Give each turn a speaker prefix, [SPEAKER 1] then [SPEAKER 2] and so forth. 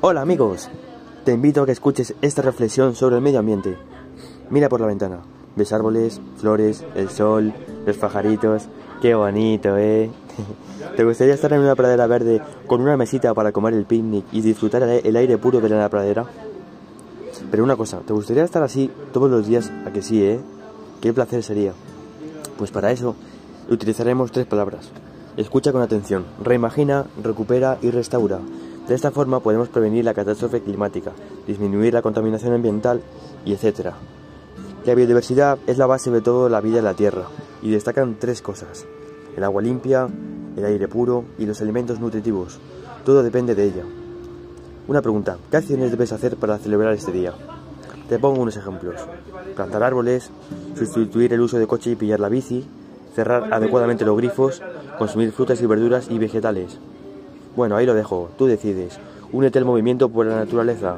[SPEAKER 1] Hola amigos, te invito a que escuches esta reflexión sobre el medio ambiente. Mira por la ventana, ves árboles, flores, el sol, los pajaritos, qué bonito, ¿eh? ¿Te gustaría estar en una pradera verde con una mesita para comer el picnic y disfrutar el aire puro de la pradera? Pero una cosa, ¿te gustaría estar así todos los días? A que sí, ¿eh? Qué placer sería. Pues para eso utilizaremos tres palabras. Escucha con atención, reimagina, recupera y restaura. De esta forma podemos prevenir la catástrofe climática, disminuir la contaminación ambiental y etc. La biodiversidad es la base de toda la vida en la Tierra y destacan tres cosas. El agua limpia, el aire puro y los alimentos nutritivos. Todo depende de ella. Una pregunta, ¿qué acciones debes hacer para celebrar este día? Te pongo unos ejemplos. Plantar árboles, sustituir el uso de coche y pillar la bici, cerrar adecuadamente los grifos, consumir frutas y verduras y vegetales. Bueno, ahí lo dejo, tú decides. Únete al movimiento por la naturaleza.